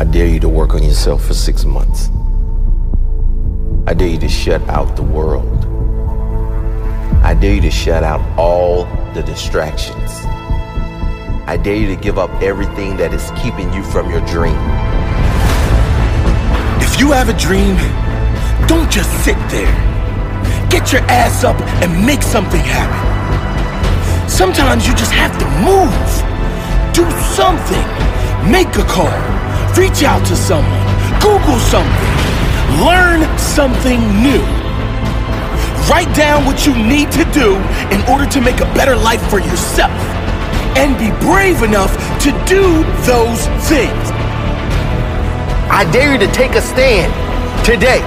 I dare you to work on yourself for six months. I dare you to shut out the world. I dare you to shut out all the distractions. I dare you to give up everything that is keeping you from your dream. If you have a dream, don't just sit there. Get your ass up and make something happen. Sometimes you just have to move. Do something. Make a call. Reach out to someone. Google something. Learn something new. Write down what you need to do in order to make a better life for yourself. And be brave enough to do those things. I dare you to take a stand today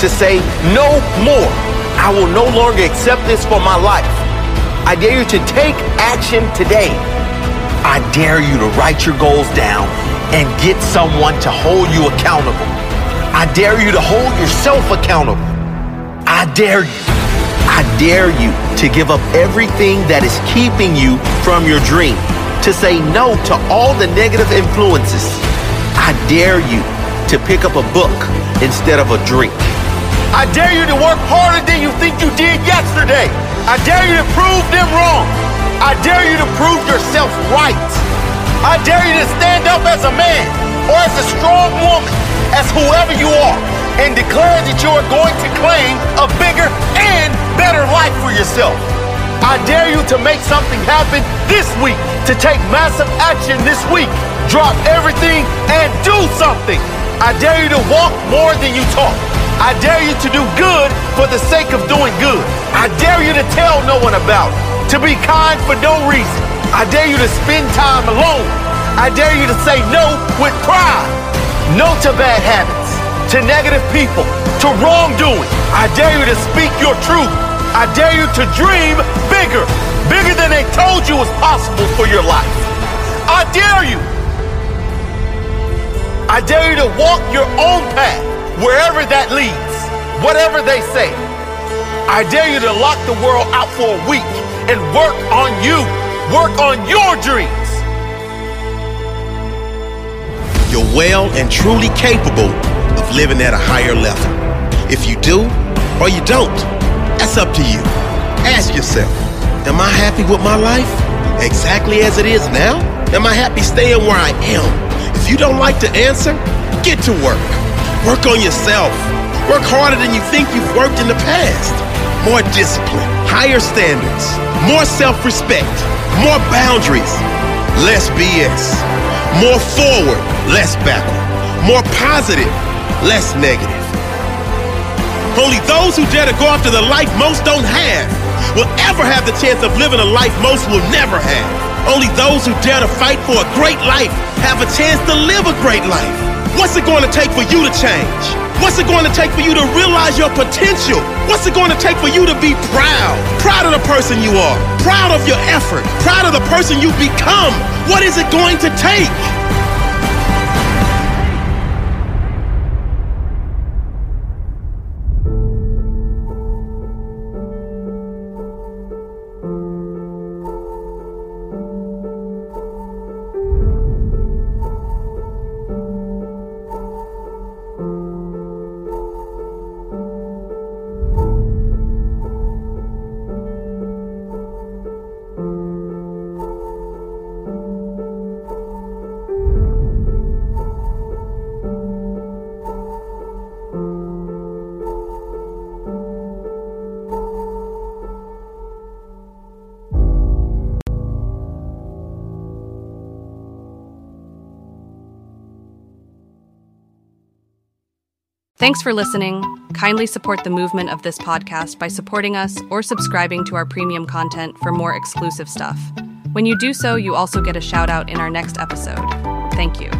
to say no more. I will no longer accept this for my life. I dare you to take action today. I dare you to write your goals down and get someone to hold you accountable. I dare you to hold yourself accountable. I dare you. I dare you to give up everything that is keeping you from your dream, to say no to all the negative influences. I dare you to pick up a book instead of a drink. I dare you to work harder than you think you did yesterday. I dare you to prove them wrong. I dare you to prove yourself right. I dare you to stand up as a man or as a strong woman, as whoever you are, and declare that you are going to claim a bigger and better life for yourself. I dare you to make something happen this week, to take massive action this week. Drop everything and do something. I dare you to walk more than you talk. I dare you to do good for the sake of doing good. I dare you to tell no one about it, to be kind for no reason. I dare you to spend time alone. I dare you to say no with pride. No to bad habits, to negative people, to wrongdoing. I dare you to speak your truth. I dare you to dream bigger, bigger than they told you was possible for your life. I dare you. I dare you to walk your own path wherever that leads, whatever they say. I dare you to lock the world out for a week and work on you, work on your dreams. You're well and truly capable of living at a higher level. If you do or you don't, that's up to you. Ask yourself, am I happy with my life? Exactly as it is now? Am I happy staying where I am? If you don't like the answer, get to work. Work on yourself. Work harder than you think you've worked in the past. More discipline, higher standards, more self respect, more boundaries, less BS. More forward, less backward. More positive, less negative. Only those who dare to go after the life most don't have will ever have the chance of living a life most will never have. Only those who dare to fight for a great life have a chance to live a great life. What's it going to take for you to change? What's it going to take for you to realize your potential? What's it going to take for you to be proud? Proud of the person you are, proud of your effort, proud of the person you've become. What is it going to take? Thanks for listening. Kindly support the movement of this podcast by supporting us or subscribing to our premium content for more exclusive stuff. When you do so, you also get a shout out in our next episode. Thank you.